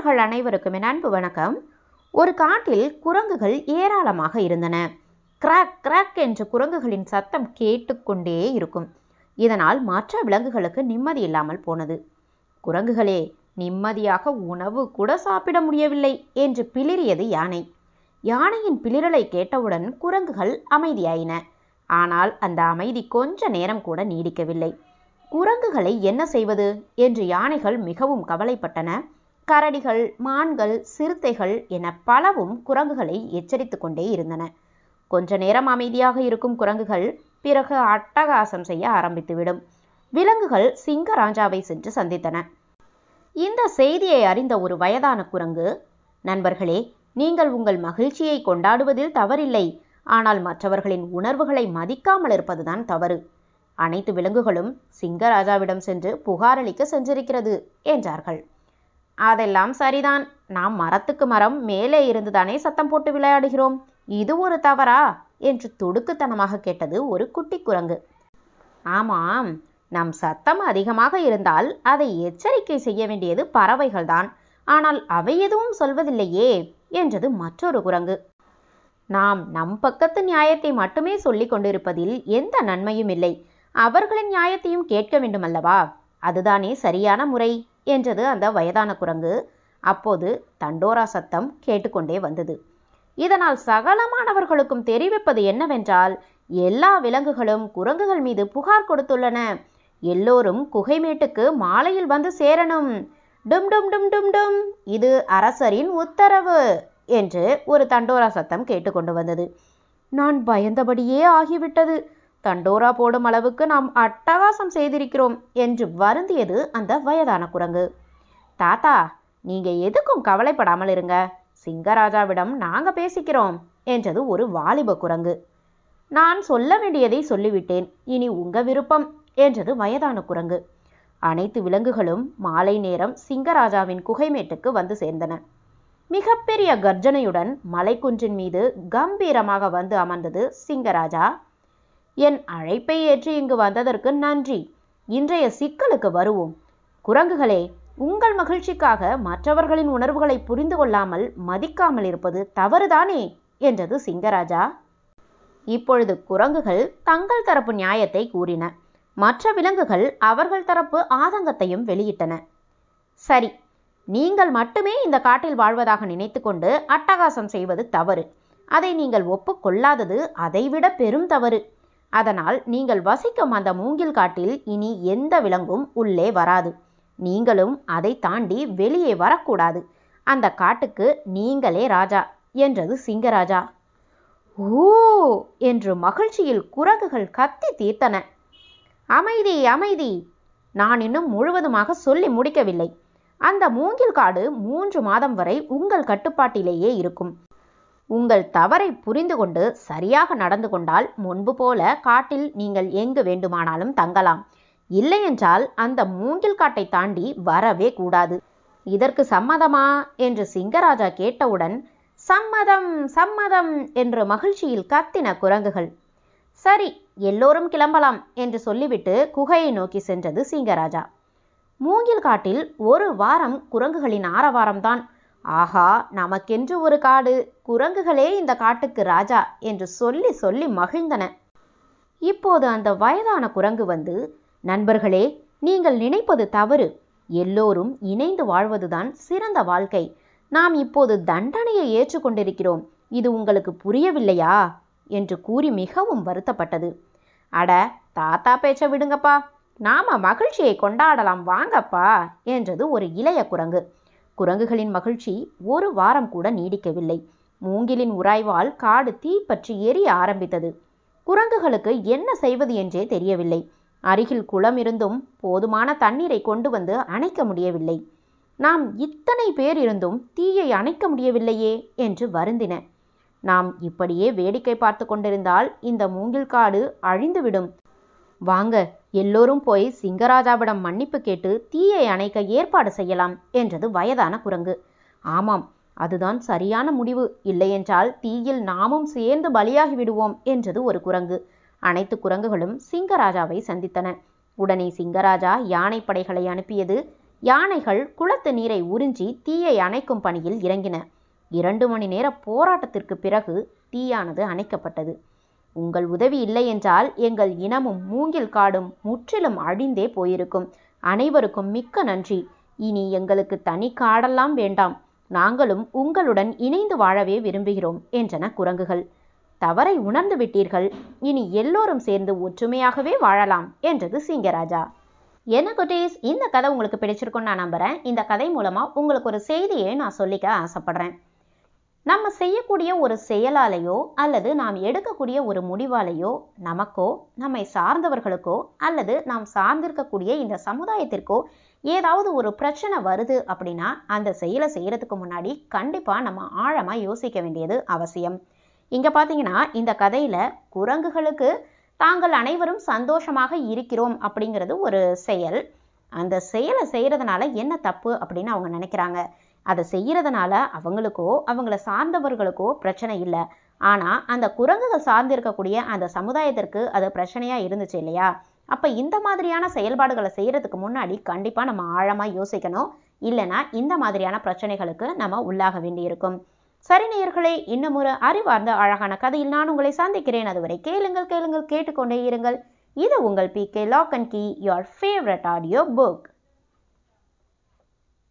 நேயர்கள் அனைவருக்கும் என் அன்பு வணக்கம். ஒரு காட்டில் குரங்குகள் ஏராளமாக இருந்தன. கிராக் கிராக் என்ற குரங்குகளின் சத்தம் கேட்டுக்கொண்டே இருக்கும். இதனால் மற்ற விலங்குகளுக்கு நிம்மதி இல்லாமல் போனது. குரங்குகளே நிம்மதியாக உணவு கூட சாப்பிட முடியவில்லை என்று பிளிரியது யானை. யானையின் பிளிரலை கேட்டவுடன் குரங்குகள் அமைதியாயின. ஆனால் அந்த அமைதி கொஞ்ச நேரம் கூட நீடிக்கவில்லை. குரங்குகளை என்ன செய்வது? என்று யானைகள் மிகவும் கவலைப்பட்டன. கரடிகள் மான்கள் சிறுத்தைகள் என பலவும் குரங்குகளை எச்சரித்து கொண்டே இருந்தன. கொஞ்ச நேரம் அமைதியாக இருக்கும் குரங்குகள் பிறகு அட்டகாசம் செய்ய ஆரம்பித்துவிடும். விலங்குகள் சிங்கராஜாவை சென்று சந்தித்தன. இந்த செய்தியை அறிந்த ஒரு வயதான குரங்கு நண்பர்களே நீங்கள் உங்கள் மகிழ்ச்சியை கொண்டாடுவதில் தவறில்லை. ஆனால் மற்றவர்களின் உணர்வுகளை மதிக்காமல் இருப்பதுதான் தவறு. அனைத்து விலங்குகளும் சிங்கராஜாவிடம் சென்று புகாரளிக்க சென்றிருக்கிறது என்றார்கள். அதெல்லாம் சரிதான். நாம் மரத்துக்கு மரம் மேலே இருந்துதானே சத்தம் போட்டு விளையாடுகிறோம். இது ஒரு தவறா? என்று துடுக்குத்தனமாக கேட்டது ஒரு குட்டி குரங்கு. ஆமாம் நம் சத்தம் அதிகமாக இருந்தால் அதை எச்சரிக்கை செய்ய வேண்டியது பறவைகள்தான். ஆனால் அவை எதுவும் சொல்வதில்லையே என்றது மற்றொரு குரங்கு. நாம் நம் பக்கத்து நியாயத்தை மட்டுமே சொல்லிக் கொண்டிருப்பதில் எந்த நன்மையும் இல்லை. அவர்களின் நியாயத்தையும் கேட்க வேண்டுமல்லவா? அதுதானே சரியான முறை. என்றது அந்த வயதான குரங்கு. அப்போது தண்டோரா சத்தம் கேட்டுக்கொண்டே வந்தது. இதனால் சகலமானவர்களுக்கும் தெரிவிப்பது என்னவென்றால் எல்லா விலங்குகளும் குரங்குகள் மீது புகார் கொடுத்துள்ளன. எல்லோரும் குகைமேட்டுக்கு மாலையில் வந்து சேரணும். டும் டும் டும் டும் டும் இது அரசரின் உத்தரவு என்று ஒரு தண்டோரா சத்தம் கேட்டுக்கொண்டு வந்தது. நான் பயந்தபடியே ஆகிவிட்டது. தண்டோரா போடும் அளவுக்கு நாம் அட்டகாசம் செய்திருக்கிறோம் என்று வருந்தியது அந்த வயதான குரங்கு. தாத்தா நீங்க எதுக்கும் கவலைப்படாமல் இருங்க. சிங்கராஜாவிடம் நாங்க பேசிக்கிறோம் என்றது ஒரு வாலிப குரங்கு. நான் சொல்ல வேண்டியதை சொல்லிவிட்டேன். இனி உங்க விருப்பம் என்றது வயதான குரங்கு. அனைத்து விலங்குகளும் மாலை நேரம் சிங்கராஜாவின் குகைமேட்டுக்கு வந்து சேர்ந்தன. மிகப்பெரிய கர்ஜனையுடன் மலைக்குன்றின் மீது கம்பீரமாக வந்து அமர்ந்தது சிங்கராஜா. என் அழைப்பை ஏற்று இங்கு வந்ததற்கு நன்றி. இன்றைய சிக்கலுக்கு வருவோம். குரங்குகளே உங்கள் மகிழ்ச்சிக்காக மற்றவர்களின் உணர்வுகளை புரிந்து கொள்ளாமல் மதிக்காமல் இருப்பது தவறுதானே? என்றது சிங்கராஜா. இப்பொழுது குரங்குகள் தங்கள் தரப்பு நியாயத்தை கூறின. மற்ற விலங்குகள் அவர்கள் தரப்பு ஆதங்கத்தையும் வெளியிட்டன. சரி நீங்கள் மட்டுமே இந்த காட்டில் வாழ்வதாக நினைத்துக்கொண்டு அட்டகாசம் செய்வது தவறு. அதை நீங்கள் ஒப்புக்கொள்ளாதது அதைவிட பெரும் தவறு. அதனால் நீங்கள் வசிக்கும் அந்த மூங்கில் காட்டில் இனி எந்த விலங்கும் உள்ளே வராது. நீங்களும் அதை தாண்டி வெளியே வரக்கூடாது. அந்த காட்டுக்கு நீங்களே ராஜா என்றது சிங்கராஜா. ஓ! என்று மகிழ்ச்சியில் குரங்குகள் கத்தி தீர்த்தன. அமைதி அமைதி! நான் இன்னும் முழுவதுமாக சொல்லி முடிக்கவில்லை. அந்த மூங்கில் காடு மூன்று மாதம் வரை உங்கள் கட்டுப்பாட்டிலேயே இருக்கும். உங்கள் தவறை புரிந்து கொண்டு சரியாக நடந்து கொண்டால் முன்பு போல காட்டில் நீங்கள் எங்கு வேண்டுமானாலும் தங்கலாம். இல்லையென்றால் அந்த மூங்கில் காட்டை தாண்டி வரவே கூடாது. இதற்கு சம்மதமா? என்று சிங்கராஜா கேட்டவுடன் சம்மதம் சம்மதம் என்று மகிழ்ச்சியில் கத்தின குரங்குகள். சரி எல்லோரும் கிளம்பலாம் என்று சொல்லிவிட்டு குகையை நோக்கி சென்றது சிங்கராஜா. மூங்கில் காட்டில் ஒரு வாரம் குரங்குகளின் ஆரவாரம்தான். ஆஹா நமக்கென்று ஒரு காடு. குரங்குகளே இந்த காட்டுக்கு ராஜா என்று சொல்லி சொல்லி மகிழ்ந்தன. இப்போது அந்த வயதான குரங்கு வந்து நண்பர்களே நீங்கள் நினைப்பது தவறு. எல்லோரும் இணைந்து வாழ்வதுதான் சிறந்த வாழ்க்கை. நாம் இப்போது தண்டனையை ஏற்றுக்கொண்டிருக்கிறோம் இது உங்களுக்கு புரியவில்லையா? என்று கூறி மிகவும் வருத்தப்பட்டது. அட தாத்தா பேச்ச விடுங்கப்பா. நாம மகிழ்ச்சியை கொண்டாடலாம் வாங்கப்பா என்றது ஒரு இளைய குரங்கு. குரங்குகளின் மகிழ்ச்சி ஒரு வாரம் கூட நீடிக்கவில்லை. மூங்கிலின் உராய்வால் காடு தீப்பற்றி எரிய ஆரம்பித்தது. குரங்குகளுக்கு என்ன செய்வது என்றே தெரியவில்லை. அருகில் குளம் இருந்தும் போதுமான தண்ணீரை கொண்டு வந்து அணைக்க முடியவில்லை. நாம் இத்தனை பேர் இருந்தும் தீயை அணைக்க முடியவில்லையே என்று வருந்தின. நாம் இப்படியே வேடிக்கை பார்த்து கொண்டிருந்தால் இந்த மூங்கில் காடு அழிந்துவிடும். வாங்க எல்லோரும் போய் சிங்கராஜாவிடம் மன்னிப்பு கேட்டு தீயை அணைக்க ஏற்பாடு செய்யலாம் என்றது வயதான குரங்கு. ஆமாம் அதுதான் சரியான முடிவு. இல்லையென்றால் தீயில் நாமும் சேர்ந்து பலியாகி விடுவோம் என்றது ஒரு குரங்கு. அனைத்து குரங்குகளும் சிங்கராஜாவை சந்தித்தன. உடனே சிங்கராஜா யானை படைகளை அனுப்பியது யானைகள் குளத்து நீரை உறிஞ்சி தீயை அணைக்கும் பணியில் இறங்கின. இரண்டு மணி நேர போராட்டத்திற்கு பிறகு தீயானது அணைக்கப்பட்டது. உங்கள் உதவி இல்லை என்றால் எங்கள் இனமும் மூங்கில் காடும் முற்றிலும் அழிந்தே போயிருக்கும். அனைவருக்கும் மிக்க நன்றி. இனி எங்களுக்கு தனி காடெல்லாம் வேண்டாம். நாங்களும் உங்களுடன் இணைந்து வாழவே விரும்புகிறோம் என்றன குரங்குகள். தவறை உணர்ந்து விட்டீர்கள். இனி எல்லோரும் சேர்ந்து ஒற்றுமையாகவே வாழலாம் என்றது சிங்கராஜா. என்ன குட்டீஸ்? இந்த கதை உங்களுக்கு பிடிச்சிருக்கும்னு நான் நம்புறேன். இந்த கதை மூலமா உங்களுக்கு ஒரு செய்தியை நான் சொல்லிக்க ஆசைப்படுறேன். நம்ம செய்யக்கூடிய ஒரு செயலாலேயோ அல்லது நாம் எடுக்கக்கூடிய ஒரு முடிவாலேயோ நமக்கோ நம்மை சார்ந்தவர்களுக்கோ அல்லது நாம் சார்ந்திருக்கக்கூடிய இந்த சமுதாயத்திற்கோ ஏதாவது ஒரு பிரச்சனை வருது அப்படின்னா அந்த செயலை செய்யறதுக்கு முன்னாடி கண்டிப்பாக நம்ம ஆழமாக யோசிக்க வேண்டியது அவசியம். இங்கே பார்த்தீங்கன்னா இந்த கதையில் குரங்குகளுக்கு தாங்கள் அனைவரும் சந்தோஷமாக இருக்கிறோம் அப்படிங்கிறது ஒரு செயல். அந்த செயலை செய்கிறதுனால என்ன தப்பு அப்படின்னு அவங்க நினைக்கிறாங்க. அதை செய்கிறதுனால அவங்களுக்கோ அவங்கள சார்ந்தவர்களுக்கோ பிரச்சனை இல்லை. ஆனால் அந்த குரங்குகள் சார்ந்திருக்கக்கூடிய அந்த சமுதாயத்திற்கு அது பிரச்சனையாக இருந்துச்சு இல்லையா? அப்போ இந்த மாதிரியான செயல்பாடுகளை செய்கிறதுக்கு முன்னாடி கண்டிப்பாக நம்ம ஆழமாக யோசிக்கணும். இல்லைனா இந்த மாதிரியான பிரச்சனைகளுக்கு நம்ம உள்ளாக வேண்டியிருக்கும். சரி நேயர்களே இன்னும் ஒரு அறிவார்ந்த அழகான கதையில் நான் உங்களை சந்திக்கிறேன். அதுவரை கேளுங்கள் கேளுங்கள் கேட்டுக்கொண்டே இருங்கள். இது உங்கள் P K lock and key your favourite audiobook